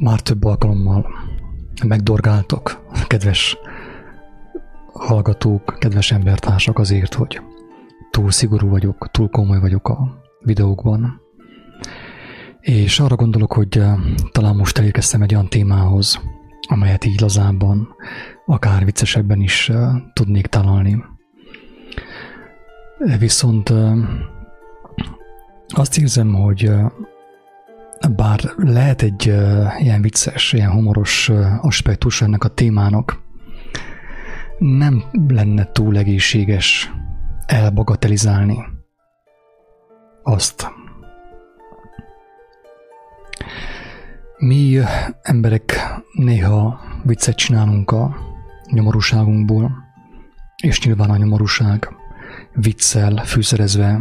már több alkalommal megdorgáltak, kedves hallgatók, kedves embertársak azért, hogy túl szigorú vagyok, túl komoly vagyok a videókban. És arra gondolok, hogy eh, talán most elérkeztem egy olyan témához, amelyet így lazábban, akár viccesebben is eh, tudnék találni. Viszont eh, azt érzem, hogy bár lehet egy ilyen vicces, ilyen humoros aspektus ennek a témának, nem lenne túl egészséges elbagatelizálni azt. Mi emberek néha viccet csinálunk a nyomorúságunkból, és nyilván a nyomorúság viccel fűszerezve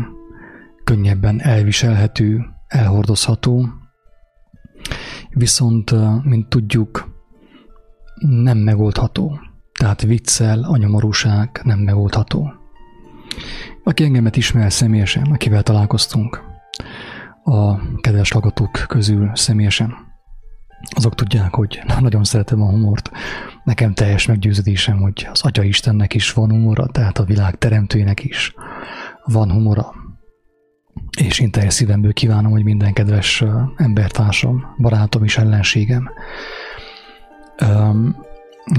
könnyebben elviselhető, elhordozható, viszont, mint tudjuk, nem megoldható. Tehát viccel a nyomorúság nem megoldható. Aki engemet ismer személyesen, akivel találkoztunk, a kedves hallgatók közül személyesen, azok tudják, hogy nagyon szeretem a humort. Nekem teljes meggyőződésem, hogy az Atya Istennek is van humora, tehát a világ teremtőjének is van humora. És én teljes szívemből kívánom, hogy minden kedves embertársam, barátom és ellenségem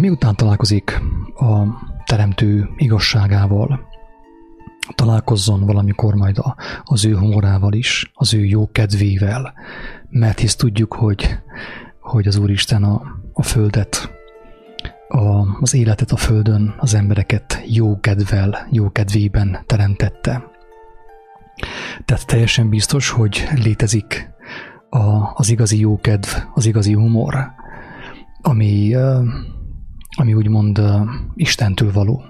miután találkozik a teremtő igazságával, találkozzon valamikor majd az ő humorával is, az ő jó kedvével, mert hisz tudjuk, hogy, hogy az Úristen a, a földet, a, az életet a földön, az embereket jó kedvel, jó kedvében teremtette. Tehát teljesen biztos, hogy létezik a, az igazi jókedv, az igazi humor, ami, ami úgymond Istentől való.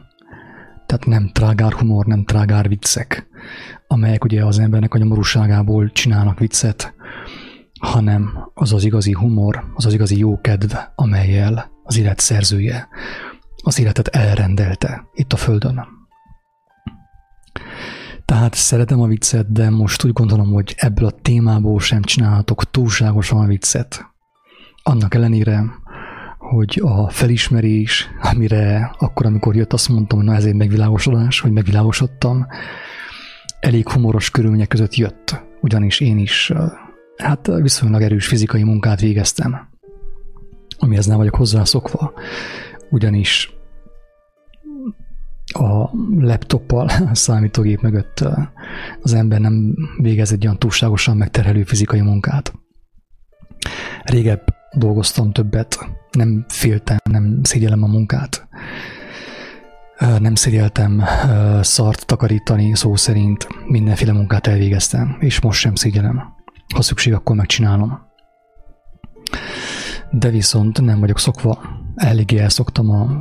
Tehát nem trágár humor, nem trágár viccek, amelyek ugye az embernek a nyomorúságából csinálnak viccet, hanem az az igazi humor, az az igazi jókedv, amelyel az élet szerzője az életet elrendelte itt a Földön. Tehát szeretem a viccet, de most úgy gondolom, hogy ebből a témából sem csinálhatok túlságosan a viccet. Annak ellenére, hogy a felismerés, amire akkor, amikor jött, azt mondtam, hogy na ez egy megvilágosodás, hogy megvilágosodtam, elég humoros körülmények között jött, ugyanis én is hát viszonylag erős fizikai munkát végeztem, amihez nem vagyok hozzászokva, ugyanis a laptoppal, a számítógép mögött az ember nem végez egy olyan túlságosan megterhelő fizikai munkát. Régebb dolgoztam többet, nem féltem, nem szégyellem a munkát. Nem szégyeltem szart takarítani, szó szerint mindenféle munkát elvégeztem, és most sem szégyelem. Ha szükség, akkor megcsinálom. De viszont nem vagyok szokva, eléggé elszoktam a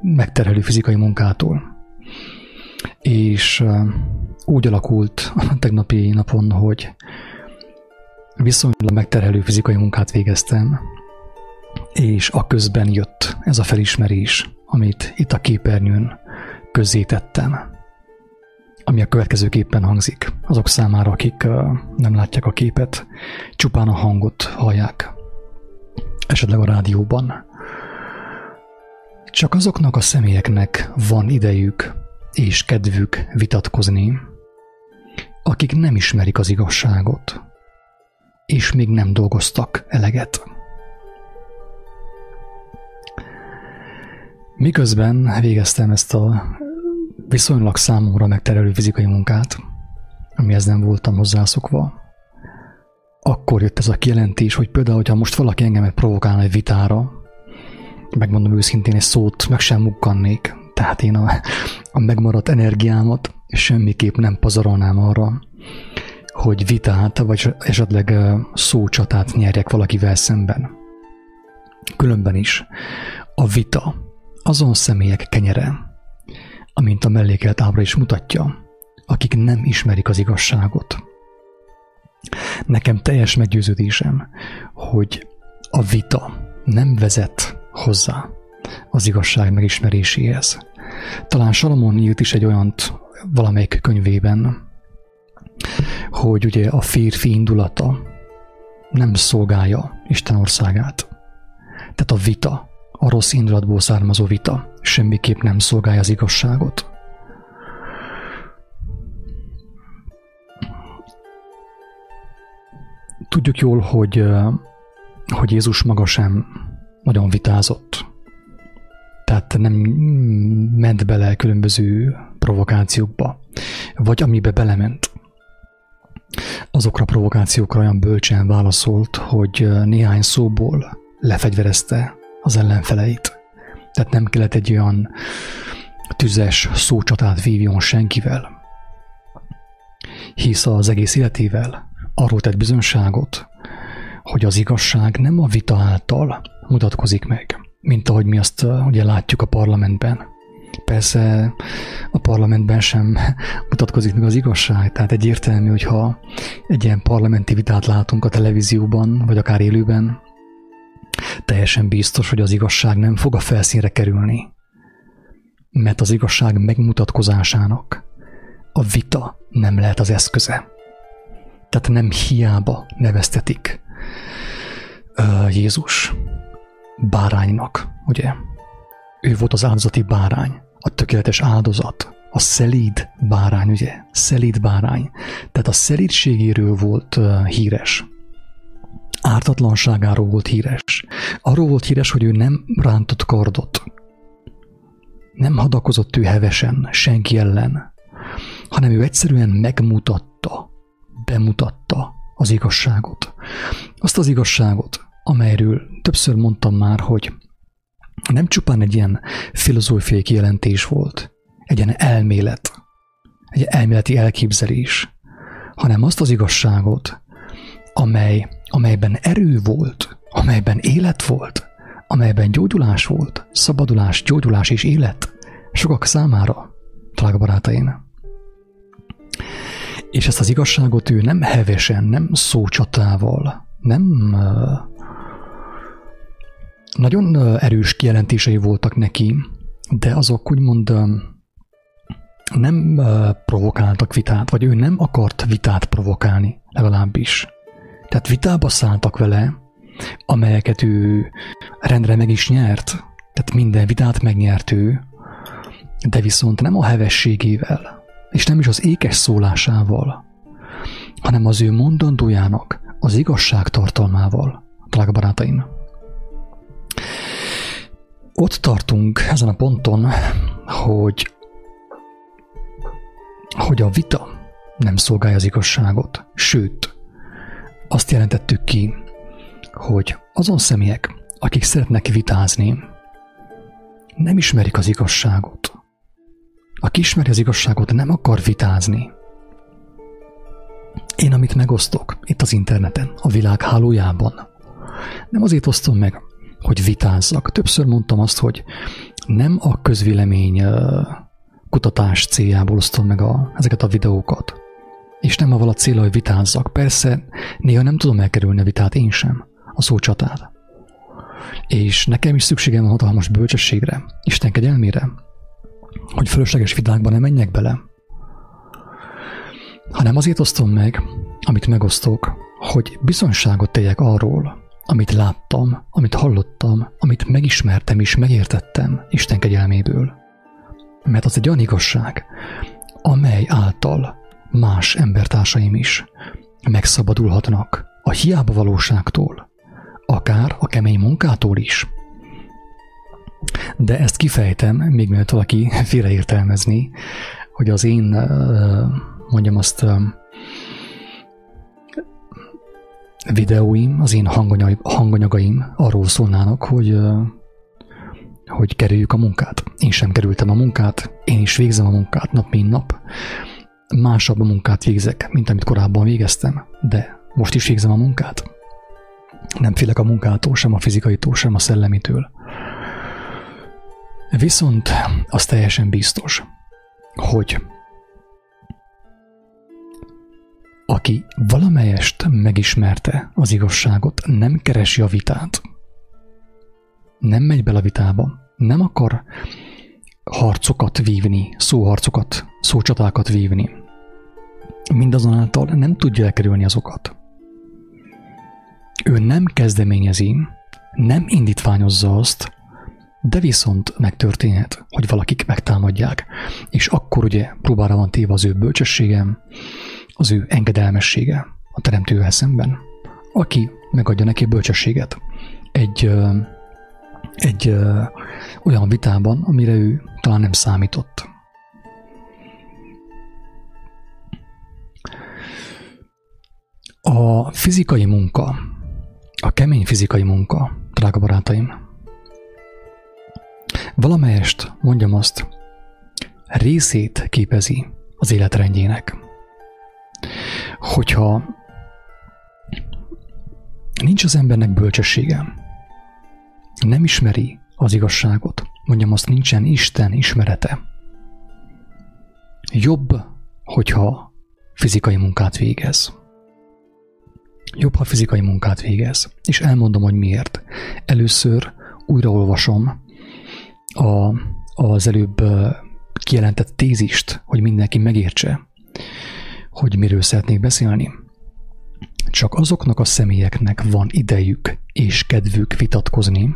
megterhelő fizikai munkától. És úgy alakult a tegnapi napon, hogy viszonylag megterhelő fizikai munkát végeztem, és a közben jött ez a felismerés, amit itt a képernyőn közzétettem, ami a következőképpen hangzik. Azok számára, akik nem látják a képet, csupán a hangot hallják, esetleg a rádióban. Csak azoknak a személyeknek van idejük és kedvük vitatkozni, akik nem ismerik az igazságot, és még nem dolgoztak eleget. Miközben végeztem ezt a viszonylag számomra megterelő fizikai munkát, amihez nem voltam hozzászokva, akkor jött ez a kijelentés, hogy például, hogyha most valaki engemet provokálna egy vitára, megmondom őszintén, egy szót meg sem mukkannék, tehát én a, a megmaradt energiámat semmiképp nem pazarolnám arra, hogy vitát, vagy esetleg szócsatát nyerjek valakivel szemben. Különben is a vita azon személyek kenyere, amint a mellékelt ábra is mutatja, akik nem ismerik az igazságot. Nekem teljes meggyőződésem, hogy a vita nem vezet hozzá az igazság megismeréséhez. Talán Salamon írt is egy olyant valamelyik könyvében, hogy ugye a férfi indulata nem szolgálja Isten országát. Tehát a vita, a rossz indulatból származó vita semmiképp nem szolgálja az igazságot. Tudjuk jól, hogy, hogy Jézus maga sem nagyon vitázott. Tehát nem ment bele különböző provokációkba, vagy amibe belement. Azokra a provokációkra olyan bölcsen válaszolt, hogy néhány szóból lefegyverezte az ellenfeleit. Tehát nem kellett egy olyan tüzes szócsatát vívjon senkivel, hisz az egész életével arról tett bizonságot, hogy az igazság nem a vita által mutatkozik meg, mint ahogy mi azt ugye látjuk a parlamentben. Persze a parlamentben sem mutatkozik meg az igazság, tehát egyértelmű, hogyha egy ilyen parlamenti vitát látunk a televízióban, vagy akár élőben, teljesen biztos, hogy az igazság nem fog a felszínre kerülni. Mert az igazság megmutatkozásának a vita nem lehet az eszköze. Tehát nem hiába neveztetik uh, Jézus báránynak, ugye? Ő volt az áldozati bárány, a tökéletes áldozat, a szelíd bárány, ugye? Szelíd bárány. Tehát a szelídségéről volt uh, híres. Ártatlanságáról volt híres. Arról volt híres, hogy ő nem rántott kardot. Nem hadakozott ő hevesen senki ellen, hanem ő egyszerűen megmutatta, bemutatta az igazságot. Azt az igazságot, amelyről többször mondtam már, hogy nem csupán egy ilyen filozófiai kijelentés volt, egy ilyen elmélet, egy elméleti elképzelés, hanem azt az igazságot, amely, amelyben erő volt, amelyben élet volt, amelyben gyógyulás volt, szabadulás, gyógyulás és élet sokak számára, drága barátaim. És ezt az igazságot ő nem hevesen, nem szócsatával, nem nagyon erős kijelentései voltak neki, de azok úgymond nem provokáltak vitát, vagy ő nem akart vitát provokálni, legalábbis. Tehát vitába szálltak vele, amelyeket ő rendre meg is nyert, tehát minden vitát megnyert ő, de viszont nem a hevességével, és nem is az ékes szólásával, hanem az ő mondandójának az igazság tartalmával, drága barátaim. Ott tartunk ezen a ponton, hogy, hogy a vita nem szolgálja az igazságot, sőt, azt jelentettük ki, hogy azon személyek, akik szeretnek vitázni, nem ismerik az igazságot. Aki ismeri az igazságot, nem akar vitázni. Én, amit megosztok itt az interneten, a világ hálójában, nem azért osztom meg, hogy vitázzak. Többször mondtam azt, hogy nem a közvélemény kutatás céljából osztom meg a, ezeket a videókat. És nem avval a célra, hogy vitázzak. Persze, néha nem tudom elkerülni a vitát én sem, a szócsatát. És nekem is szükségem van hatalmas bölcsességre, Isten kegyelmére, hogy fölösleges vitákba nem menjek bele, hanem azért osztom meg, amit megosztok, hogy bizonyságot tegyek arról, amit láttam, amit hallottam, amit megismertem és megértettem Isten kegyelméből. Mert az egy olyan igazság, amely által más embertársaim is megszabadulhatnak a hiába valóságtól, akár a kemény munkától is. De ezt kifejtem, még mielőtt valaki félreértelmezni, hogy az én, mondjam azt, videóim, az én hanganyagaim arról szólnának, hogy, hogy kerüljük a munkát. Én sem kerültem a munkát, én is végzem a munkát nap mint nap. Másabb a munkát végzek, mint amit korábban végeztem, de most is végzem a munkát. Nem félek a munkától, sem a fizikaitól, sem a szellemitől. Viszont az teljesen biztos, hogy aki valamelyest megismerte az igazságot, nem keresi a vitát, nem megy bele a vitába, nem akar harcokat vívni, szóharcokat, szócsatákat vívni. Mindazonáltal nem tudja elkerülni azokat. ő nem kezdeményezi, nem indítványozza azt, de viszont megtörténhet, hogy valakik megtámadják, és akkor ugye próbára van téve az ő bölcsessége, az ő engedelmessége a teremtővel szemben, aki megadja neki bölcsességet egy, egy olyan vitában, amire ő talán nem számított. A fizikai munka, a kemény fizikai munka, drága barátaim, valamelyest, mondjam azt, részét képezi az életrendjének. Hogyha nincs az embernek bölcsessége, nem ismeri az igazságot, mondjam azt, nincsen Isten ismerete, jobb, hogyha fizikai munkát végez. Jobb, ha fizikai munkát végez. És elmondom, hogy miért. Először újraolvasom a, az előbb kijelentett tézist, hogy mindenki megértse, hogy miről szeretnék beszélni. Csak azoknak a személyeknek van idejük és kedvük vitatkozni,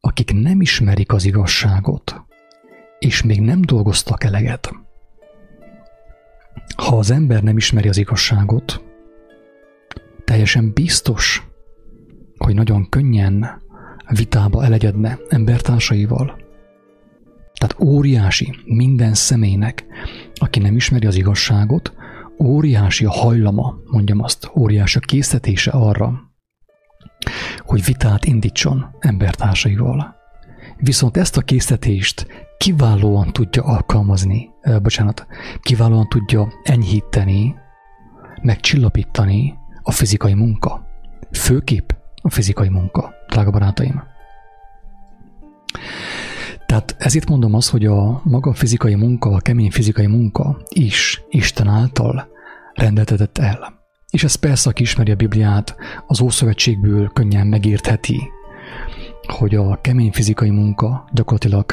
akik nem ismerik az igazságot, és még nem dolgoztak eleget. Ha az ember nem ismeri az igazságot, teljesen biztos, hogy nagyon könnyen vitába elegyedne embertársaival. Tehát óriási minden személynek, aki nem ismeri az igazságot, óriási a hajlama, mondjam azt, óriási a készítése arra, hogy vitát indítson embertársaival. Viszont ezt a készítést kiválóan tudja alkalmazni, eh, bocsánat, kiválóan tudja enyhíteni, megcsillapítani a fizikai munka. Főképp a fizikai munka, drága barátaim. Tehát ezért mondom azt, hogy a maga fizikai munka, a kemény fizikai munka is Isten által rendeltetett el. És ez persze, aki ismeri a Bibliát, az Ószövetségből könnyen megértheti, hogy a kemény fizikai munka gyakorlatilag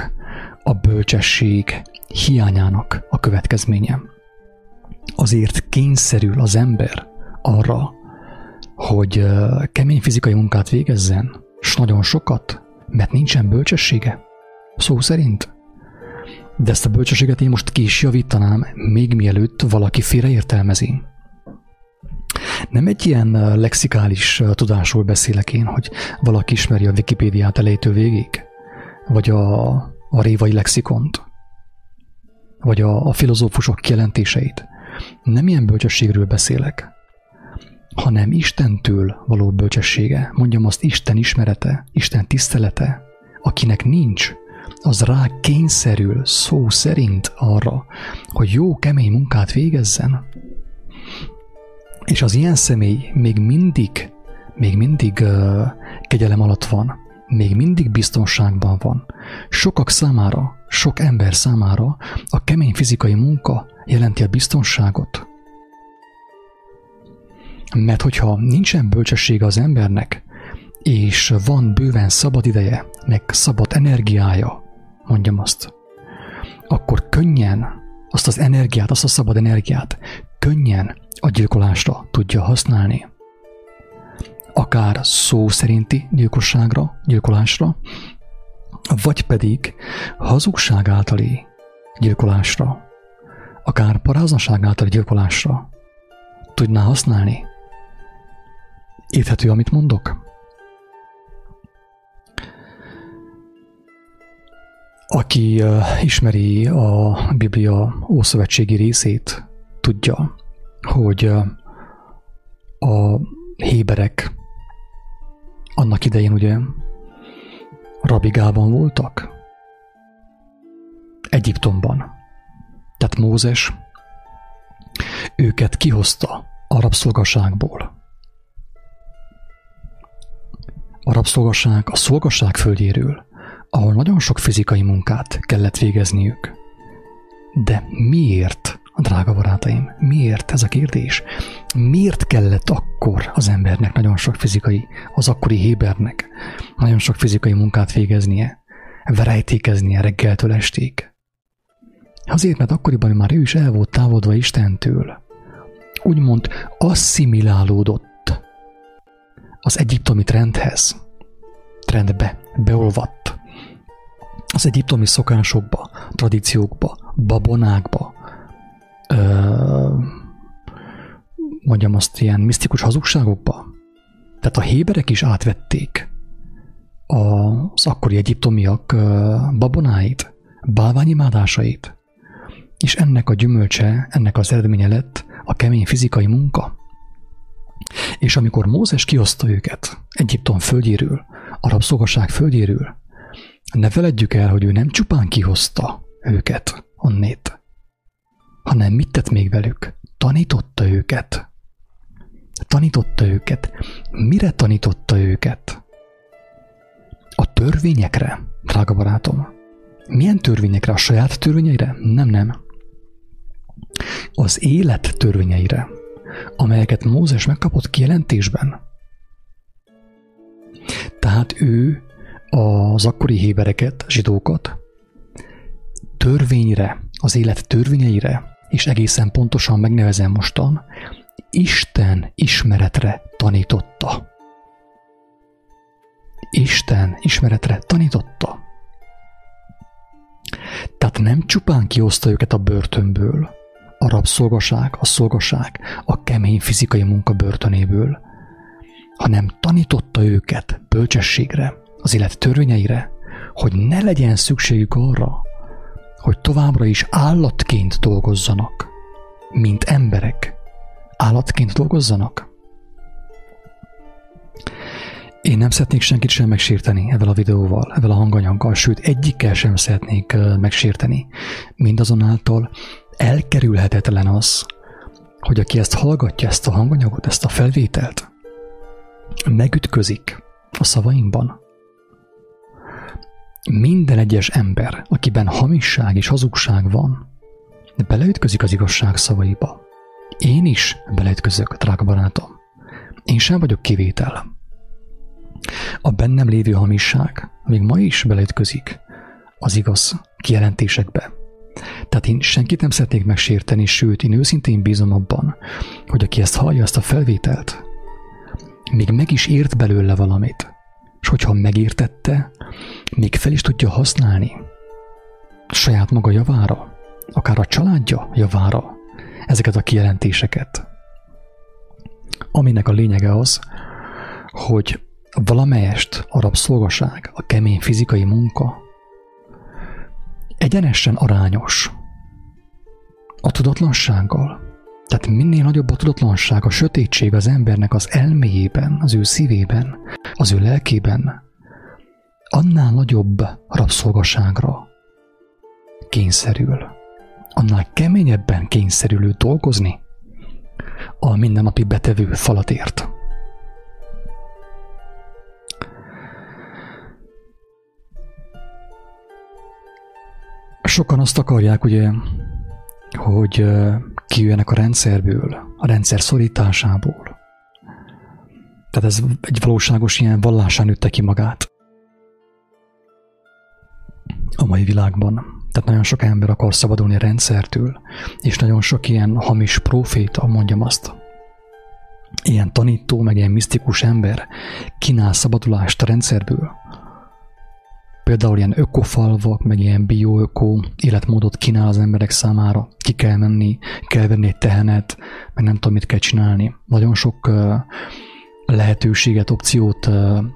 a bölcsesség hiányának a következménye. Azért kényszerül az ember arra, hogy kemény fizikai munkát végezzen, és nagyon sokat, mert nincsen bölcsessége. Szó szerint. De ezt a bölcsességet én most ki is javítanám, még mielőtt valaki félreértelmezi. Nem egy ilyen lexikális tudásról beszélek én, hogy valaki ismeri a Wikipédiát elejétől végig, vagy a, a révai lexikont, vagy a, a filozófusok kijelentéseit. Nem ilyen bölcsességről beszélek, hanem Istentől való bölcsessége, mondjam azt Isten ismerete, Isten tisztelete, akinek nincs, az rá kényszerül szó szerint arra, hogy jó, kemény munkát végezzen. És az ilyen személy még mindig, még mindig uh, kegyelem alatt van, még mindig biztonságban van. Sokak számára, sok ember számára a kemény fizikai munka jelenti a biztonságot. Mert hogyha nincsen bölcsessége az embernek, és van bőven szabad ideje, meg szabad energiája, mondjam azt, akkor könnyen azt az energiát, azt a szabad energiát könnyen a gyilkolásra tudja használni. Akár szó szerinti gyilkosságra, gyilkolásra, vagy pedig hazugság általi gyilkolásra, akár paráznaság általi gyilkolásra tudná használni. Érthető, amit mondok? Aki ismeri a Biblia ószövetségi részét, tudja, hogy a héberek annak idején ugye rabigában voltak, Egyiptomban. Tehát Mózes őket kihozta a rabszolgaságból. A rabszolgaság a szolgasság földjéről, ahol nagyon sok fizikai munkát kellett végezniük. De miért, drága barátaim, miért ez a kérdés? Miért kellett akkor az embernek nagyon sok fizikai, az akkori Hébernek nagyon sok fizikai munkát végeznie, verejtékeznie reggeltől estig? Azért, mert akkoriban már ő is el volt távolodva Istentől. Úgymond asszimilálódott az egyiptomi trendhez, trendbe beolvadt, az egyiptomi szokásokba, tradíciókba, babonákba, ö, mondjam azt, ilyen misztikus hazugságokba. Tehát a héberek is átvették az akkori egyiptomiak babonáit, bálványimádásait, és ennek a gyümölcse, ennek az eredménye lett a kemény fizikai munka. És amikor Mózes kihozta őket Egyiptom földjéről, a rabszolgaság földjéről, ne feledjük el, hogy ő nem csupán kihozta őket onnét, hanem mit tett még velük? Tanította őket. Tanította őket. Mire tanította őket? A törvényekre, drága barátom. Milyen törvényekre? A saját törvényeire? Nem, nem. Az élet törvényeire, amelyeket Mózes megkapott kijelentésben. Tehát ő az akkori hébereket, zsidókat törvényre, az élet törvényeire, és egészen pontosan megnevezem mostan, Isten ismeretre tanította. Isten ismeretre tanította. Tehát nem csupán kioszta őket a börtönből, a rabszolgaság, a szolgaság, a kemény fizikai munka börtönéből, hanem tanította őket bölcsességre, az élet törvényeire, hogy ne legyen szükségük arra, hogy továbbra is állatként dolgozzanak, mint emberek. Állatként dolgozzanak. Én nem szeretnék senkit sem megsérteni ezzel a videóval, ezzel a hanganyaggal, sőt egyikkel sem szeretnék megsérteni. Mindazonáltal elkerülhetetlen az, hogy aki ezt hallgatja, ezt a hanganyagot, ezt a felvételt, megütközik a szavainkban, minden egyes ember, akiben hamisság és hazugság van, beleütközik az igazság szavaiba. Én is beleütközök, drága barátom. Én sem vagyok kivétel. A bennem lévő hamisság még ma is beleütközik az igaz kijelentésekbe. Tehát én senkit nem szeretnék megsérteni, sőt, én őszintén bízom abban, hogy aki ezt hallja, ezt a felvételt, még meg is ért belőle valamit, és hogyha megértette, még fel is tudja használni saját maga javára, akár a családja javára ezeket a kijelentéseket. Aminek a lényege az, hogy valamelyest a rabszolgaság, a kemény fizikai munka egyenesen arányos a tudatlansággal. Tehát minél nagyobb a tudatlanság, a sötétség az embernek az elméjében, az ő szívében, az ő lelkében, annál nagyobb rabszolgaságra kényszerül, annál keményebben kényszerül dolgozni a mindennapi betevő falatért. Sokan azt akarják, ugye, hogy kijöjjenek a rendszerből, a rendszer szorításából. Tehát ez egy valóságos ilyen vallásán nőtte ki magát a mai világban. Tehát nagyon sok ember akar szabadulni a rendszertől, és nagyon sok ilyen hamis proféta, mondjam azt, ilyen tanító, meg ilyen misztikus ember kínál szabadulást a rendszerből. Például ilyen ökofalvak, meg ilyen bio-öko életmódot kínál az emberek számára. Ki kell menni, kell venni egy tehenet, meg nem tudom, mit kell csinálni. Nagyon sok lehetőséget, opciót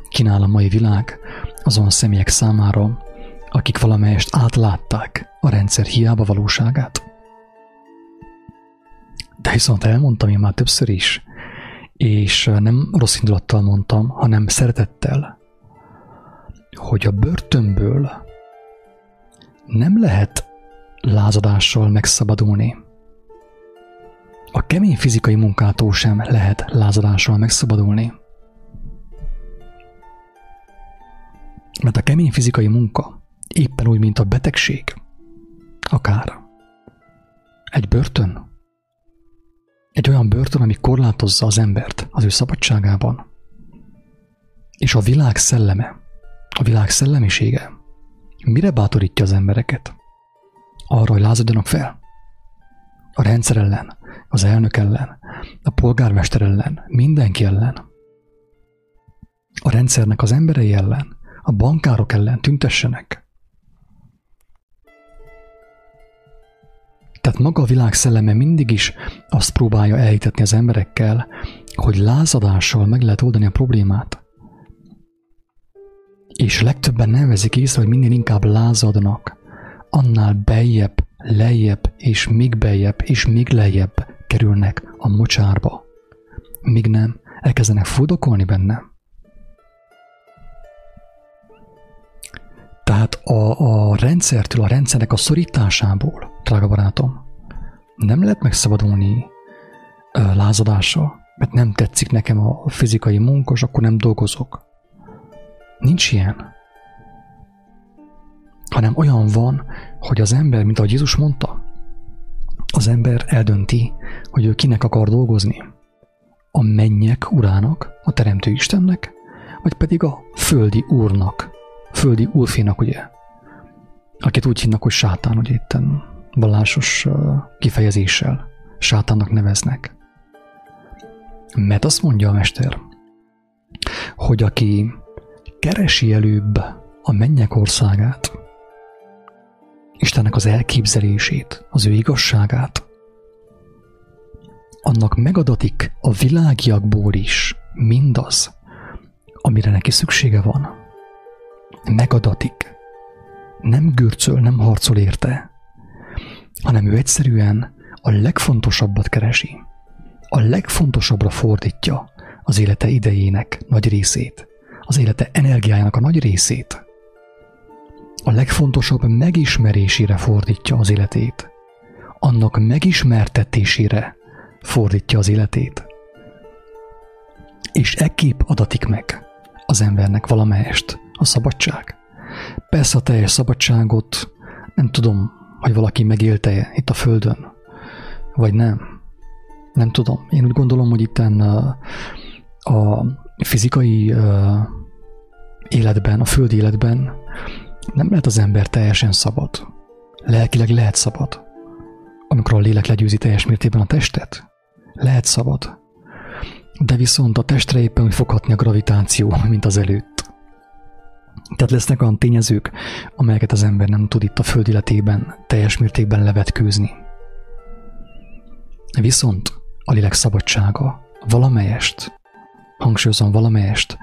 kínál a mai világ azon a személyek számára, akik valamelyest átlátták a rendszer hiába valóságát. De viszont elmondtam én már többször is, és nem rossz indulattal mondtam, hanem szeretettel, hogy a börtönből nem lehet lázadással megszabadulni. A kemény fizikai munkától sem lehet lázadással megszabadulni. Mert a kemény fizikai munka Éppen úgy, mint a betegség. Akár. Egy börtön. Egy olyan börtön, ami korlátozza az embert az ő szabadságában. És a világ szelleme, a világ szellemisége mire bátorítja az embereket? Arra, hogy lázadjanak fel. A rendszer ellen, az elnök ellen, a polgármester ellen, mindenki ellen. a rendszernek az emberei ellen, a bankárok ellen tüntessenek. Tehát maga a világ szelleme mindig is azt próbálja elhitetni az emberekkel, hogy lázadással meg lehet oldani a problémát. És legtöbben nem veszik észre, hogy minél inkább lázadnak, annál beljebb, lejjebb és még beljebb és még lejjebb kerülnek a mocsárba. Míg nem, elkezdenek fudokolni benne. Tehát a, a rendszertől, a rendszernek a szorításából, drága barátom, nem lehet megszabadulni ö, lázadással, mert nem tetszik nekem a fizikai munkos, akkor nem dolgozok. Nincs ilyen. Hanem olyan van, hogy az ember, mint ahogy Jézus mondta, az ember eldönti, hogy ő kinek akar dolgozni. A mennyek urának, a teremtő Istennek, vagy pedig a földi úrnak, földi úrfinak, ugye, akit úgy hinnak, hogy sátán, hogy itten vallásos kifejezéssel sátánnak neveznek. Mert azt mondja a mester, hogy aki keresi előbb a mennyek országát, Istennek az elképzelését, az ő igazságát, annak megadatik a világiakból is mindaz, amire neki szüksége van. Megadatik. Nem gürcöl, nem harcol érte, hanem ő egyszerűen a legfontosabbat keresi. A legfontosabbra fordítja az élete idejének nagy részét, az élete energiájának a nagy részét. A legfontosabb megismerésére fordítja az életét. Annak megismertetésére fordítja az életét. És ekképp adatik meg az embernek valamelyest a szabadság. Persze a teljes szabadságot nem tudom, hogy valaki megélte itt a Földön, vagy nem. Nem tudom. Én úgy gondolom, hogy itt a fizikai életben, a földi életben nem lehet az ember teljesen szabad. Lelkileg lehet szabad. Amikor a lélek legyőzi teljes mértékben a testet, lehet szabad. De viszont a testre éppen úgy foghatni a gravitáció, mint az előtt. Tehát lesznek olyan tényezők, amelyeket az ember nem tud itt a föld életében teljes mértékben levetkőzni. Viszont a lélek szabadsága valamelyest, hangsúlyozom valamelyest,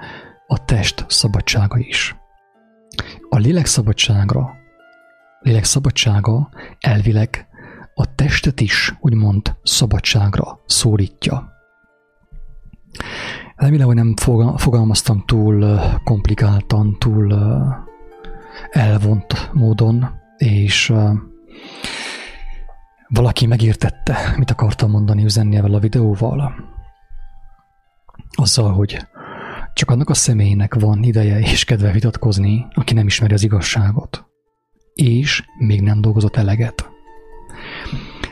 a test szabadsága is. A lélek szabadságra, lélek szabadsága elvileg a testet is úgymond szabadságra szólítja. Hogy nem fogalmaztam túl komplikáltan, túl elvont módon, és valaki megértette, mit akartam mondani, üzenni ezzel a videóval. Azzal, hogy csak annak a személynek van ideje és kedve vitatkozni, aki nem ismeri az igazságot, és még nem dolgozott eleget.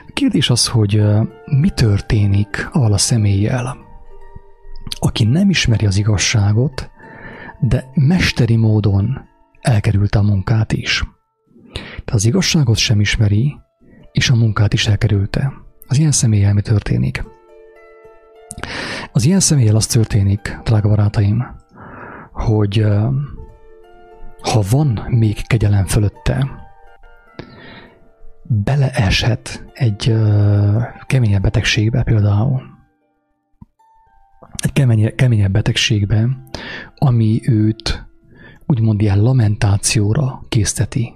A kérdés az, hogy mi történik avval a személlyel, aki nem ismeri az igazságot, de mesteri módon elkerülte a munkát is. Tehát az igazságot sem ismeri, és a munkát is elkerülte. Az ilyen személlyel mi történik? Az ilyen személlyel az történik, drága barátaim, hogy ha van még kegyelem fölötte, beleeshet egy keményebb betegségbe például, egy kemény, keményebb betegségbe, ami őt úgymond ilyen lamentációra készteti.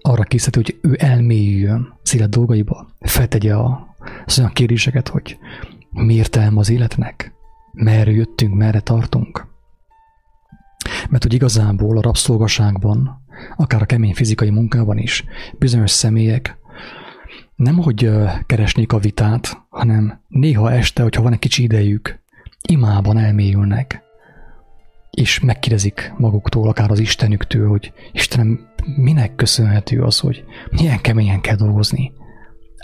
Arra készíteti, hogy ő elmélyüljön az élet dolgaiba, feltegye a, az olyan kérdéseket, hogy mi értelme az életnek, merre jöttünk, merre tartunk. Mert hogy igazából a rabszolgaságban, akár a kemény fizikai munkában is bizonyos személyek nem hogy keresnék a vitát, hanem néha este, hogyha van egy kicsi idejük, imában elmélyülnek, és megkérdezik maguktól, akár az Istenüktől, hogy Istenem, minek köszönhető az, hogy milyen keményen kell dolgozni,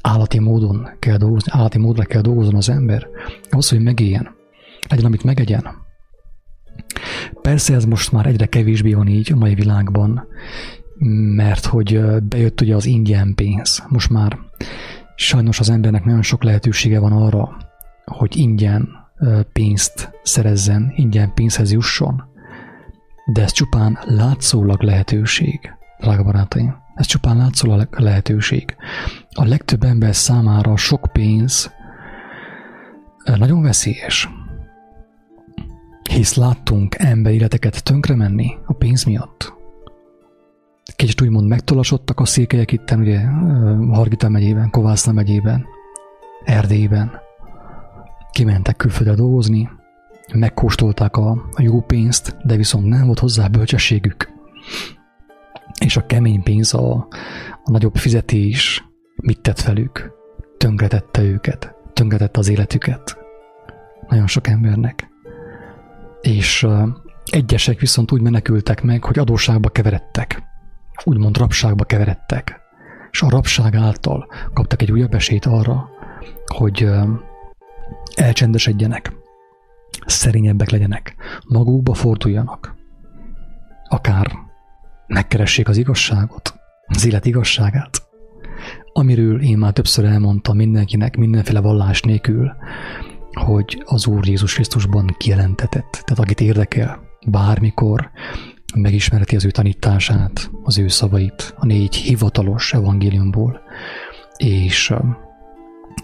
állati módon kell dolgozni, állati módra kell dolgozni az ember, ahhoz, hogy megéljen, legyen, amit megegyen. Persze ez most már egyre kevésbé van így a mai világban, mert hogy bejött ugye az ingyen pénz. Most már sajnos az embernek nagyon sok lehetősége van arra, hogy ingyen pénzt szerezzen, ingyen pénzhez jusson, de ez csupán látszólag lehetőség, drága barátaim. Ez csupán látszólag lehetőség. A legtöbb ember számára sok pénz nagyon veszélyes. Hisz láttunk ember életeket tönkre menni a pénz miatt. Kicsit úgymond megtolasodtak a székelyek itt, ugye Hargita megyében, Kovászna megyében, Erdélyben. Kimentek külföldre dolgozni, megkóstolták a, a jó pénzt, de viszont nem volt hozzá bölcsességük. És a kemény pénz, a, a nagyobb fizetés mit tett velük? Tönkretette őket, tönkretette az életüket. Nagyon sok embernek. És egyesek viszont úgy menekültek meg, hogy adósságba keveredtek. Úgymond rabságba keveredtek. És a rabság által kaptak egy újabb esélyt arra, hogy uh, elcsendesedjenek, szerényebbek legyenek, magukba forduljanak, akár megkeressék az igazságot, az élet igazságát, amiről én már többször elmondtam mindenkinek, mindenféle vallás nélkül, hogy az Úr Jézus Krisztusban kijelentetett. Tehát akit érdekel, bármikor megismereti az ő tanítását, az ő szavait, a négy hivatalos evangéliumból, és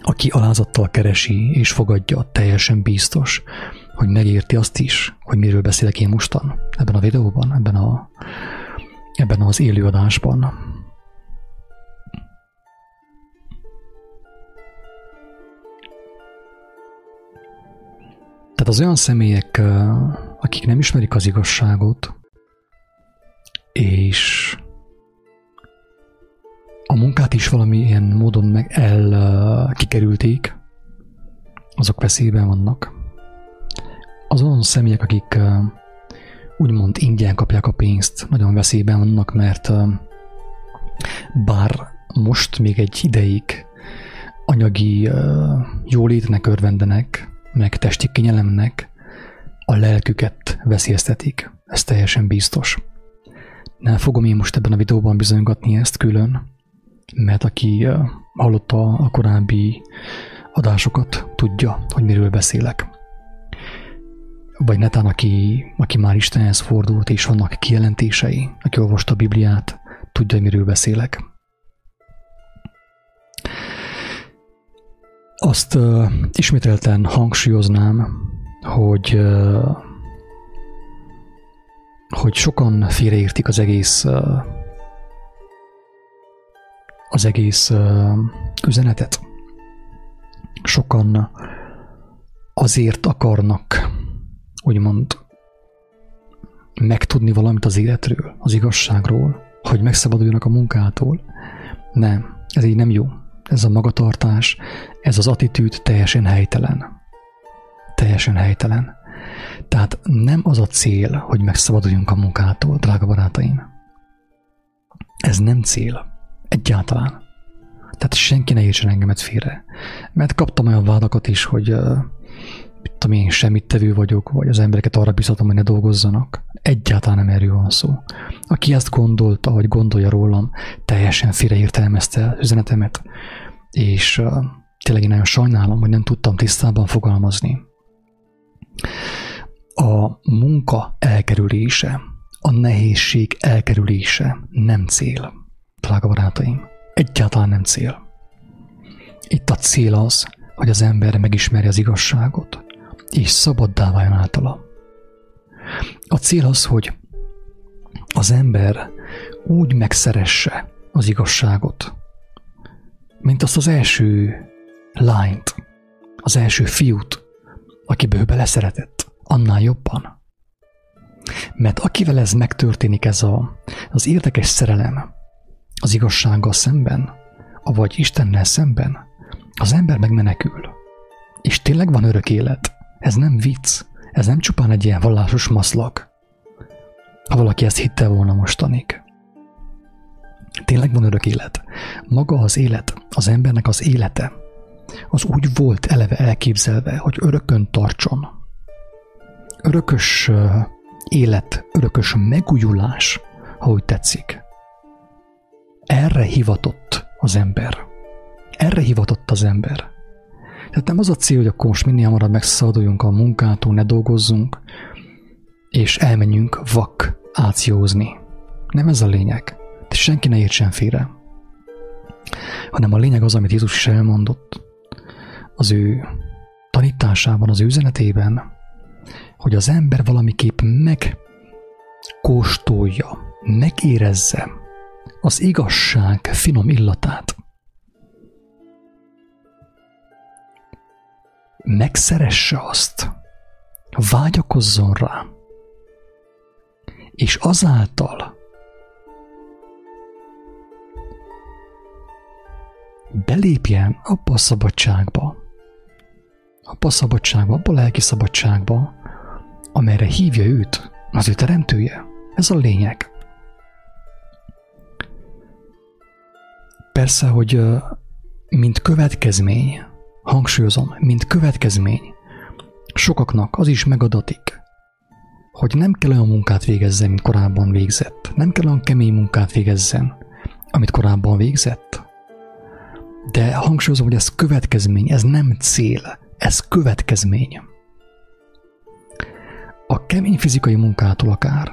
aki alázattal keresi és fogadja, teljesen biztos, hogy megérti azt is, hogy miről beszélek én mostan, ebben a videóban, ebben, a, ebben az élőadásban. Tehát az olyan személyek, akik nem ismerik az igazságot, és a munkát is valamilyen módon meg el kikerülték, azok veszélyben vannak. Azon személyek, akik úgymond ingyen kapják a pénzt, nagyon veszélyben vannak, mert bár most még egy ideig anyagi jólétnek örvendenek, meg testi kényelemnek, a lelküket veszélyeztetik. Ez teljesen biztos. Nem fogom én most ebben a videóban bizonygatni ezt külön, mert aki hallotta a korábbi adásokat, tudja, hogy miről beszélek. Vagy netán, aki, aki már Istenhez fordult, és vannak kijelentései, aki olvasta a Bibliát, tudja, miről beszélek. Azt uh, ismételten hangsúlyoznám, hogy uh, hogy sokan félreértik az egész uh, az egész üzenetet. Sokan azért akarnak, úgymond, megtudni valamit az életről, az igazságról, hogy megszabaduljanak a munkától. Nem, ez így nem jó. Ez a magatartás, ez az attitűd teljesen helytelen. Teljesen helytelen. Tehát nem az a cél, hogy megszabaduljunk a munkától, drága barátaim. Ez nem cél. Egyáltalán. Tehát senki ne értsen engemet félre. Mert kaptam olyan vádakat is, hogy uh, tudom én, semmit tevő vagyok, vagy az embereket arra biztatom, hogy ne dolgozzanak. Egyáltalán nem erről van szó. Aki ezt gondolta, vagy gondolja rólam, teljesen félreértelmezte üzenetemet, és uh, tényleg én nagyon sajnálom, hogy nem tudtam tisztában fogalmazni. A munka elkerülése, a nehézség elkerülése nem cél drága barátaim, egyáltalán nem cél. Itt a cél az, hogy az ember megismerje az igazságot, és szabaddá váljon általa. A cél az, hogy az ember úgy megszeresse az igazságot, mint azt az első lányt, az első fiút, akiből ő beleszeretett, annál jobban. Mert akivel ez megtörténik, ez a, az érdekes szerelem, az igazsággal szemben, vagy Istennel szemben, az ember megmenekül. És tényleg van örök élet. Ez nem vicc. Ez nem csupán egy ilyen vallásos maszlag. Ha valaki ezt hitte volna mostanig. Tényleg van örök élet. Maga az élet, az embernek az élete, az úgy volt eleve elképzelve, hogy örökön tartson. Örökös élet, örökös megújulás, ha úgy tetszik. Erre hivatott az ember. Erre hivatott az ember. Tehát nem az a cél, hogy akkor most minél hamarabb megszabaduljunk a munkától, ne dolgozzunk, és elmenjünk vak ációzni. Nem ez a lényeg. De senki ne értsen félre. Hanem a lényeg az, amit Jézus is elmondott az ő tanításában, az ő üzenetében, hogy az ember valamiképp megkóstolja, megérezze az igazság finom illatát. Megszeresse azt, vágyakozzon rá, és azáltal belépjen abba a szabadságba, abba a szabadságba, abba a lelki szabadságba, amelyre hívja őt az ő teremtője. Ez a lényeg. Persze, hogy mint következmény, hangsúlyozom, mint következmény, sokaknak az is megadatik, hogy nem kell olyan munkát végezzen, mint korábban végzett. Nem kell olyan kemény munkát végezzen, amit korábban végzett. De hangsúlyozom, hogy ez következmény, ez nem cél, ez következmény. A kemény fizikai munkától akár,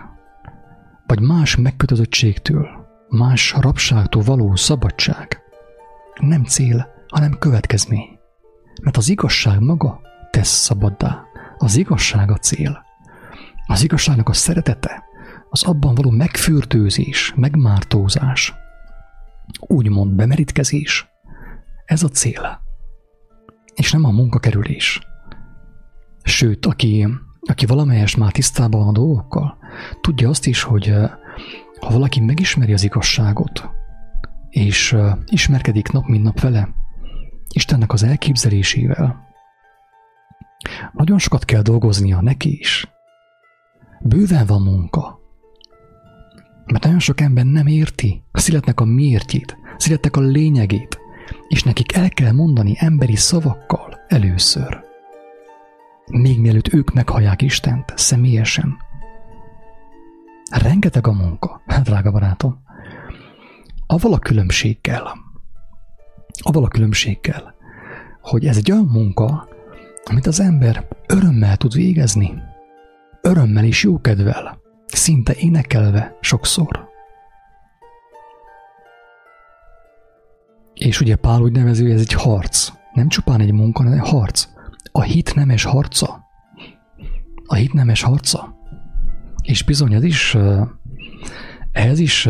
vagy más megkötözöttségtől, más rabságtól való szabadság nem cél, hanem következmény. Mert az igazság maga tesz szabaddá. Az igazság a cél. Az igazságnak a szeretete, az abban való megfürtőzés, megmártózás, úgymond bemerítkezés, ez a cél. És nem a munkakerülés. Sőt, aki, aki valamelyes már tisztában van a dolgokkal, tudja azt is, hogy ha valaki megismeri az igazságot, és ismerkedik nap mint nap vele, Istennek az elképzelésével, nagyon sokat kell dolgoznia neki is. Bőven van munka. Mert nagyon sok ember nem érti a születnek a miértjét, születnek a lényegét, és nekik el kell mondani emberi szavakkal először. Még mielőtt ők meghallják Istent személyesen. Rengeteg a munka, drága barátom. Aval a különbséggel, aval a különbséggel, hogy ez egy olyan munka, amit az ember örömmel tud végezni. Örömmel és jókedvel, szinte énekelve sokszor. És ugye Pál úgy nevezi, hogy ez egy harc. Nem csupán egy munka, hanem egy harc. A hit nemes harca. A hit nemes harca. És bizony ez is, ehhez is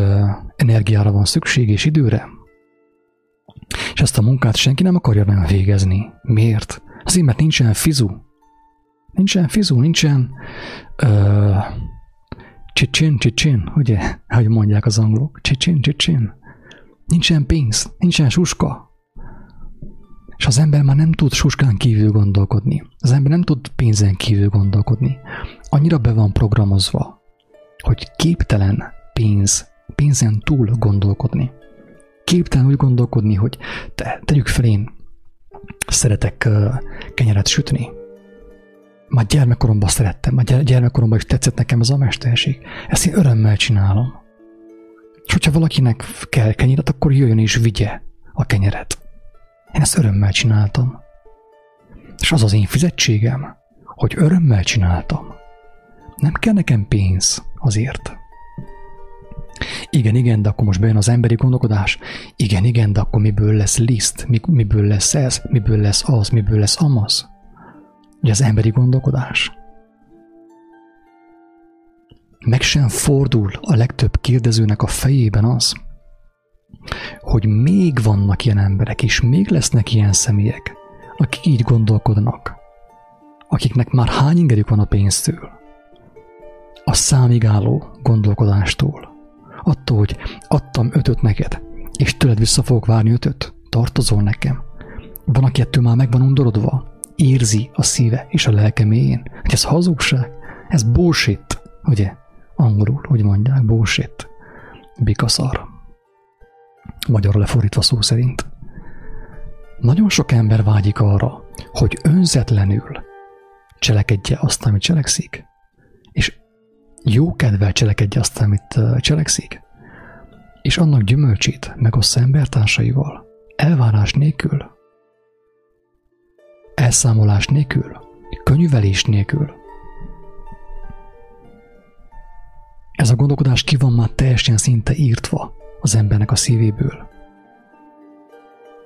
energiára van szükség és időre. És ezt a munkát senki nem akarja nagyon végezni. Miért? Azért, mert nincsen fizu. Nincsen fizu, nincsen uh, csicsin, csicsin, ugye, ahogy mondják az angolok, csicsin, csicsin. Nincsen pénz, nincsen suska. És az ember már nem tud suskán kívül gondolkodni. Az ember nem tud pénzen kívül gondolkodni. Annyira be van programozva, hogy képtelen pénz, pénzen túl gondolkodni. Képtelen úgy gondolkodni, hogy te, tegyük fel én szeretek kenyeret sütni. Már gyermekkoromban szerettem, már gyermekkoromban is tetszett nekem ez a mesterség. Ezt én örömmel csinálom. És hogyha valakinek kell kenyeret, akkor jöjjön és vigye a kenyeret. Ezt örömmel csináltam. És az az én fizetségem, hogy örömmel csináltam. Nem kell nekem pénz azért. Igen, igen, de akkor most bejön az emberi gondolkodás. Igen, igen, de akkor miből lesz liszt? miből lesz ez? Miből lesz az? Miből lesz amaz? Ugye az emberi gondolkodás. Meg sem fordul a legtöbb kérdezőnek a fejében az, hogy még vannak ilyen emberek, és még lesznek ilyen személyek, akik így gondolkodnak, akiknek már hány ingerük van a pénztől, a számigáló gondolkodástól, attól, hogy adtam ötöt neked, és tőled vissza fogok várni ötöt, tartozol nekem. Van, aki ettől már meg van undorodva, érzi a szíve és a lelke mélyén, hogy ez hazugság, ez bullshit, ugye? Angolul, hogy mondják, bullshit, bikaszar. Magyarra lefordítva szó szerint. Nagyon sok ember vágyik arra, hogy önzetlenül cselekedje azt, amit cselekszik, és jó kedvel cselekedje azt, amit cselekszik, és annak gyümölcsét megossza embertársaival, elvárás nélkül. elszámolás nélkül, könyvelés nélkül. Ez a gondolkodás ki van már teljesen szinte írtva az embernek a szívéből.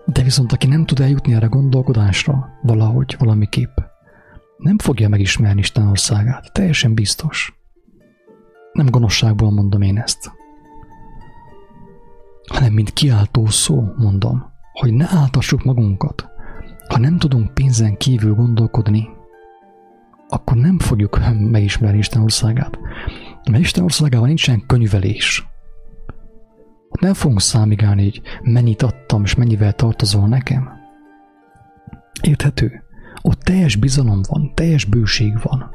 De viszont aki nem tud eljutni erre gondolkodásra valahogy, valamiképp, nem fogja megismerni Isten országát, teljesen biztos. Nem gonoszságból mondom én ezt, hanem mint kiáltó szó mondom, hogy ne áltassuk magunkat. Ha nem tudunk pénzen kívül gondolkodni, akkor nem fogjuk megismerni Isten országát. Mert Isten országában nincsen könyvelés. Nem fogunk számigálni, hogy mennyit adtam, és mennyivel tartozol nekem. Érthető? Ott teljes bizalom van, teljes bőség van.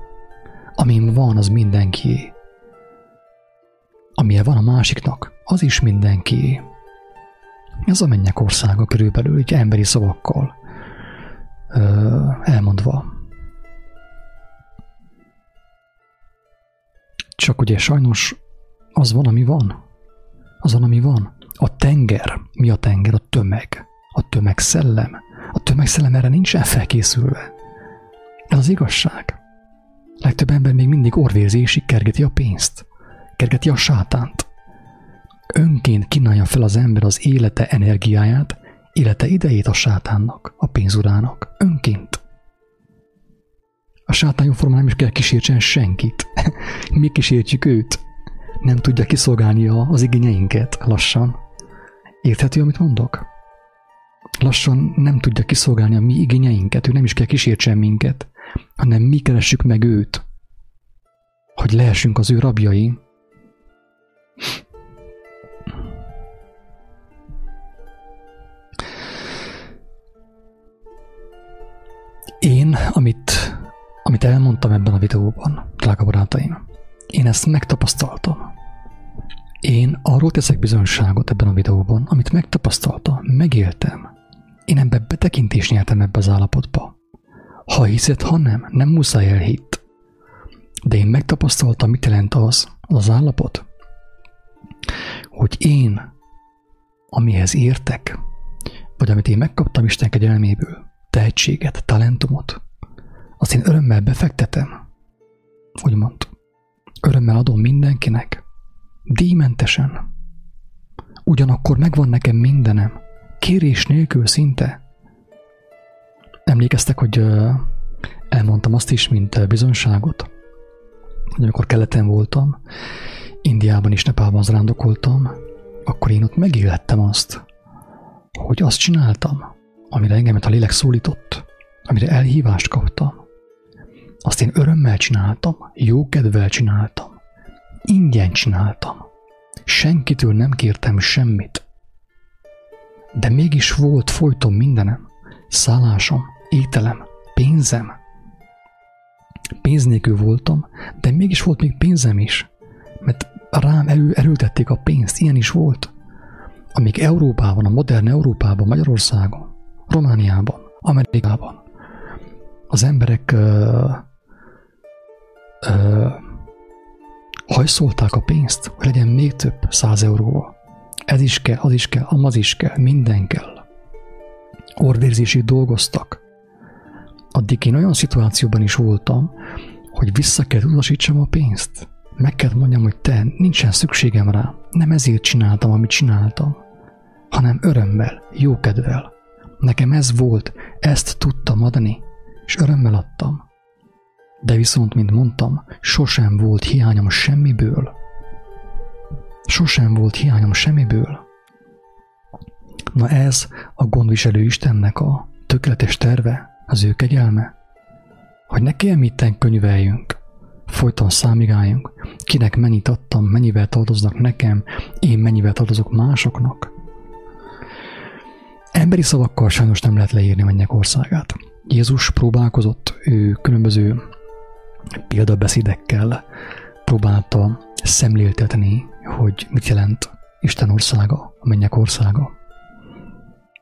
Amin van, az mindenkié. Amilyen van a másiknak, az is mindenkié. Ez a mennyek országa körülbelül, így emberi szavakkal ö, elmondva. Csak ugye sajnos az van, ami van. Az van, ami van. A tenger. Mi a tenger? A tömeg. A tömegszellem. A tömegszellem erre nincsen felkészülve. Ez az igazság. Legtöbb ember még mindig orvérzésig kergeti a pénzt. Kergeti a sátánt. Önként kínálja fel az ember az élete energiáját, élete idejét a sátánnak, a pénzurának. Önként. A sátán jóforma nem is kell kísértsen senkit. Mi kísértjük őt. Nem tudja kiszolgálni az igényeinket lassan. Érthető, amit mondok? Lassan nem tudja kiszolgálni a mi igényeinket, ő nem is kell kísértsen minket, hanem mi keressük meg őt, hogy lehessünk az ő rabjai. Én, amit, amit elmondtam ebben a videóban, drága barátaim, én ezt megtapasztaltam. Én arról teszek bizonyságot ebben a videóban, amit megtapasztaltam, megéltem. Én ebbe betekintést nyertem ebbe az állapotba. Ha hiszed, ha nem, nem muszáj elhitt. De én megtapasztaltam, mit jelent az, az, az állapot, hogy én, amihez értek, vagy amit én megkaptam Isten kegyelméből, tehetséget, talentumot, azt én örömmel befektetem, úgymond. Örömmel adom mindenkinek, díjmentesen. Ugyanakkor megvan nekem mindenem, kérés nélkül szinte. Emlékeztek, hogy elmondtam azt is, mint bizonyságot, hogy amikor keleten voltam, Indiában és Nepálban zarándokoltam, akkor én ott megillettem azt, hogy azt csináltam, amire engemet a lélek szólított, amire elhívást kaptam. Azt én örömmel csináltam, jó kedvel csináltam, ingyen csináltam. Senkitől nem kértem semmit. De mégis volt folyton mindenem, szállásom, ételem, pénzem. Pénz nélkül voltam, de mégis volt még pénzem is, mert rám elő, erőltették a pénzt, ilyen is volt. Amíg Európában, a modern Európában, Magyarországon, Romániában, Amerikában az emberek ö, ö, hajszolták a pénzt, hogy legyen még több száz euróval. Ez is kell, az is kell, amaz is kell, minden kell. Orvérzésig dolgoztak. Addig én olyan szituációban is voltam, hogy vissza kell utasítsam a pénzt. Meg kell mondjam, hogy te, nincsen szükségem rá. Nem ezért csináltam, amit csináltam, hanem örömmel, jókedvel. Nekem ez volt, ezt tudtam adni, és örömmel adtam. De viszont, mint mondtam, sosem volt hiányom semmiből. Sosem volt hiányom semmiből. Na ez a gondviselő Istennek a tökéletes terve, az ő kegyelme, hogy ne kell mitten könyveljünk, folyton számigáljunk, kinek mennyit adtam, mennyivel tartoznak nekem, én mennyivel tartozok másoknak. Emberi szavakkal sajnos nem lehet leírni mennyek országát. Jézus próbálkozott, ő különböző példabeszédekkel próbálta szemléltetni, hogy mit jelent Isten országa, a mennyek országa.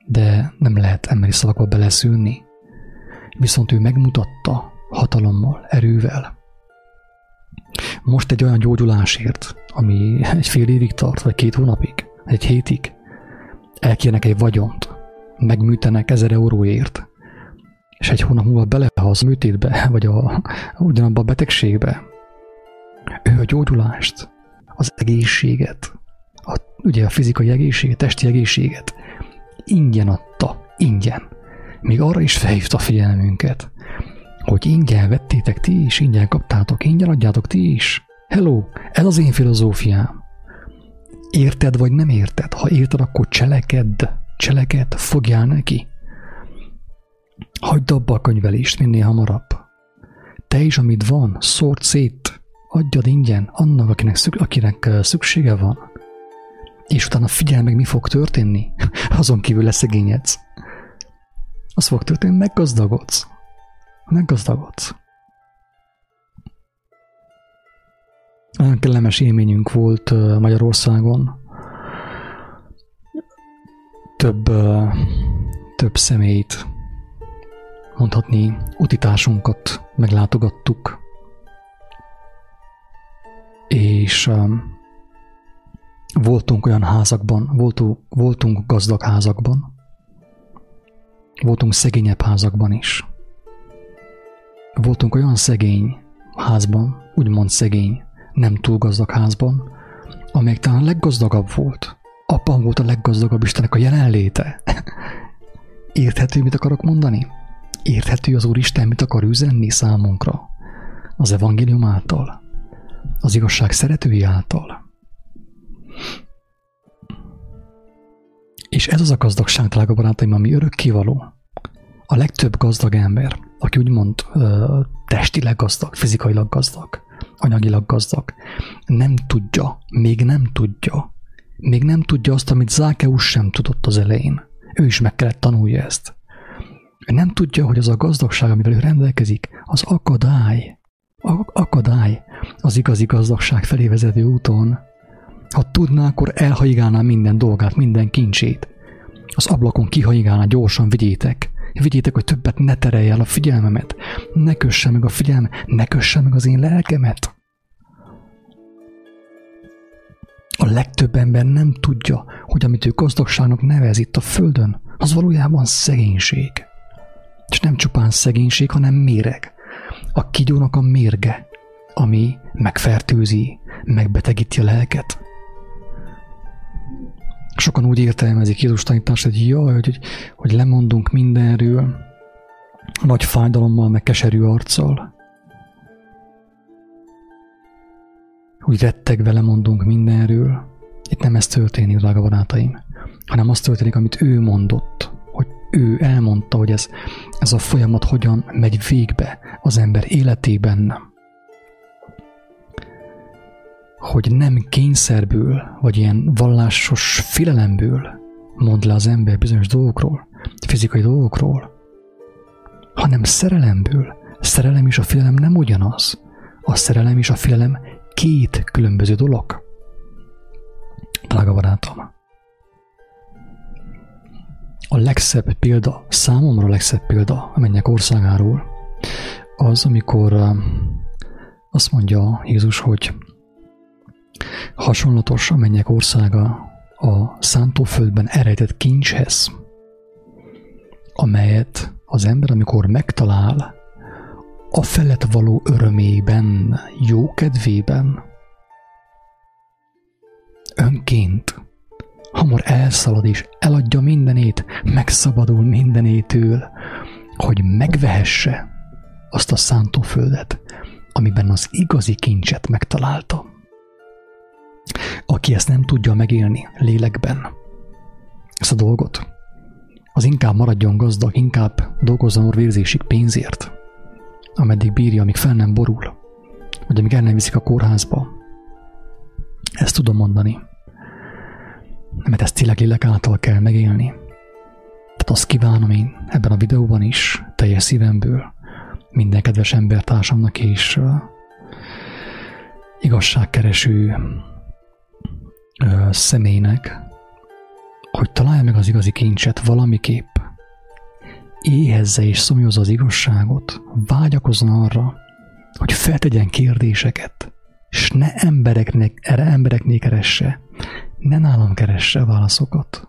De nem lehet emberi szavakba beleszülni. Viszont ő megmutatta hatalommal, erővel. Most egy olyan gyógyulásért, ami egy fél évig tart, vagy két hónapig, egy hétig, elkérnek egy vagyont, megműtenek ezer euróért, és egy hónap múlva belehoz műtétbe, vagy a, ugyanabba a betegségbe. Ő a gyógyulást, az egészséget, a, ugye a fizikai egészséget, testi egészséget ingyen adta, ingyen. Még arra is felhívta a figyelmünket, hogy ingyen vettétek ti is, ingyen kaptátok, ingyen adjátok ti is. Hello, ez az én filozófiám. Érted vagy nem érted? Ha érted, akkor cselekedd, cselekedd, fogjál neki. Hagyd abba a könyvelést minél hamarabb. Te is, amit van, szórt szét, adjad ingyen annak, akinek, szük, akinek szüksége van. És utána figyelj meg, mi fog történni. Azon kívül leszegényedsz. Az fog történni, meggazdagodsz. Meggazdagodsz. Nagyon kellemes élményünk volt Magyarországon. Több, több személyt, mondhatni utitásunkat meglátogattuk, és voltunk olyan házakban, voltunk, voltunk gazdag házakban, voltunk szegényebb házakban is. Voltunk olyan szegény házban, úgymond szegény, nem túl gazdag házban, amelyik talán a leggazdagabb volt. Apám volt a leggazdagabb Istenek a jelenléte. Érthető, mit akarok mondani? Érthető az Úristen, mit akar üzenni számunkra? Az evangélium által? Az igazság szeretői által? És ez az a gazdagság, drága barátaim, ami örökkévaló. A legtöbb gazdag ember, aki úgymond ö, testileg gazdag, fizikailag gazdag, anyagilag gazdag, nem tudja, még nem tudja, még nem tudja azt, amit Zákeus sem tudott az elején. Ő is meg kellett tanulja ezt. Ő nem tudja, hogy az a gazdagság, amivel ő rendelkezik, az akadály. Akadály az igazi gazdagság felé vezető úton. Ha tudná, akkor elhaigálná minden dolgát, minden kincsét. Az ablakon kihaigálná, gyorsan vigyétek. Vigyétek, hogy többet ne terelje el a figyelmemet. Ne kösse meg a figyelme, ne kösse meg az én lelkemet. A legtöbb ember nem tudja, hogy amit ő gazdagságnak nevez itt a földön, az valójában szegénység. És nem csupán szegénység, hanem méreg. A kigyónak a mérge, ami megfertőzi, megbetegíti a lelket. Sokan úgy értelmezik Jézus tanítást, hogy jaj, hogy, hogy, hogy lemondunk mindenről, nagy fájdalommal, meg keserű arccal. Úgy rettegve lemondunk mindenről. Itt nem ez történik, drága barátaim, hanem az történik, amit ő mondott, ő elmondta, hogy ez, ez a folyamat hogyan megy végbe az ember életében. Hogy nem kényszerből, vagy ilyen vallásos filelemből mond le az ember bizonyos dolgokról, fizikai dolgokról, hanem szerelemből. Szerelem és a félelem nem ugyanaz. A szerelem és a félelem két különböző dolog. Drága barátom, a legszebb példa, számomra a legszebb példa a mennyek országáról, az, amikor azt mondja Jézus, hogy hasonlatos a mennyek országa a szántóföldben eredett kincshez, amelyet az ember, amikor megtalál, a felett való örömében, jó kedvében, önként, hamar elszalad és eladja mindenét, megszabadul mindenétől, hogy megvehesse azt a szántóföldet, amiben az igazi kincset megtalálta. Aki ezt nem tudja megélni lélekben, ezt a dolgot, az inkább maradjon gazdag, inkább dolgozzon orvérzésig pénzért, ameddig bírja, amíg fel nem borul, vagy amíg el nem viszik a kórházba. Ezt tudom mondani. Mert ezt tényleg lélek által kell megélni. Tehát azt kívánom én ebben a videóban is, teljes szívemből, minden kedves embertársamnak és uh, igazságkereső uh, személynek, hogy találja meg az igazi kincset valamiképp, éhezze és szomjozza az igazságot, vágyakozzon arra, hogy feltegyen kérdéseket, és ne embereknek, erre embereknél keresse, ne nálam keresse válaszokat.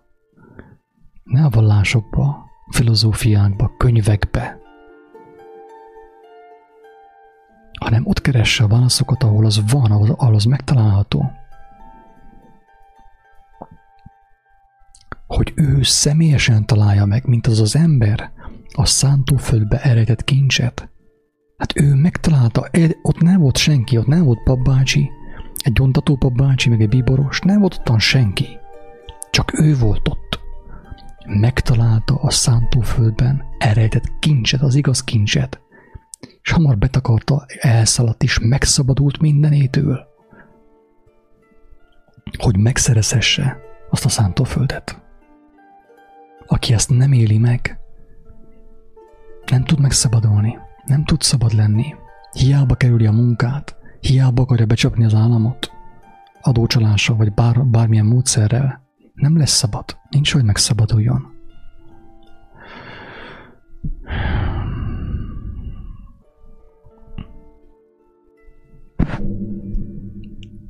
Ne a vallásokba, filozófiákba, könyvekbe, hanem ott keresse a válaszokat, ahol az van, ahol, ahol az megtalálható. Hogy ő személyesen találja meg, mint az az ember, a szántóföldbe eredett kincset. Hát ő megtalálta, ott nem volt senki, ott nem volt papbácsi, egy gyontató papbácsi, meg egy bíboros, nem volt ottan senki. Csak ő volt ott. Megtalálta a szántóföldben eredett kincset, az igaz kincset. És hamar betakarta, elszaladt és megszabadult mindenétől. Hogy megszerezhesse azt a szántóföldet. Aki ezt nem éli meg, nem tud megszabadulni, nem tud szabad lenni. Hiába kerüli a munkát, hiába akarja becsapni az államot, adócsalással vagy bár, bármilyen módszerrel, nem lesz szabad. Nincs, hogy megszabaduljon.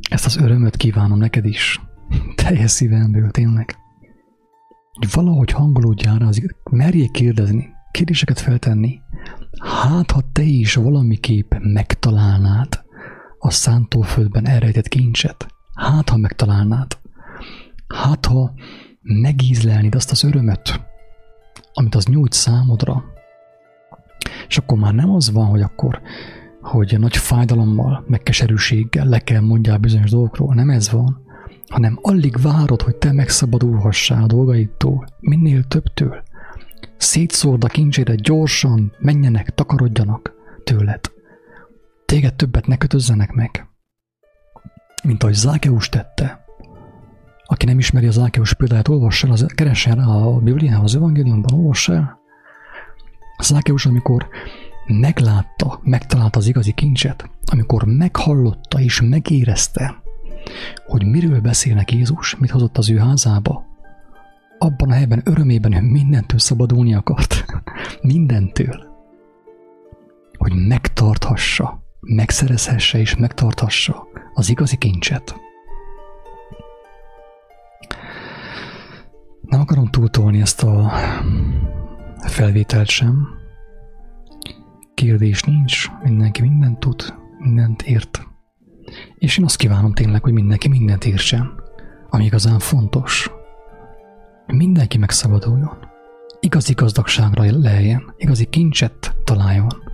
Ezt az örömöt kívánom neked is. Teljes szívemből, tényleg. Hogy valahogy hangolódjál rá, az, merjél kérdezni, kérdéseket feltenni. Hát, ha te is valamiképp megtalálnád a szántóföldben elrejtett kincset, hát, ha megtalálnád, hát, ha megízlelnéd azt az örömet, amit az nyújt számodra, és akkor már nem az van, hogy akkor hogy nagy fájdalommal, meg keserűséggel le kell mondjál bizonyos dolgokról, nem ez van, hanem alig várod, hogy te megszabadulhassál a dolgaitól, minél többtől. Szétszórd a kincsédet gyorsan, menjenek, takarodjanak tőled. Téged többet ne kötözzenek meg. Mint ahogy Zákeus tette. Aki nem ismeri az Zákeus példáját, olvassa el, az, keressen rá a Bibliában, az evangéliumban, olvassa el. Zákeus, amikor meglátta, megtalálta az igazi kincset, amikor meghallotta és megérezte, hogy miről beszélnek Jézus, mit hozott az ő házába, abban a helyben örömében ő mindentől szabadulni akart. mindentől. Hogy megtarthassa, megszerezhesse és megtarthassa az igazi kincset. Nem akarom túltolni ezt a felvételt sem, kérdés nincs, mindenki mindent tud, mindent ért. És én azt kívánom tényleg, hogy mindenki mindent értsen, ami igazán fontos. Mindenki megszabaduljon. Igazi gazdagságra lejjen, igazi kincset találjon,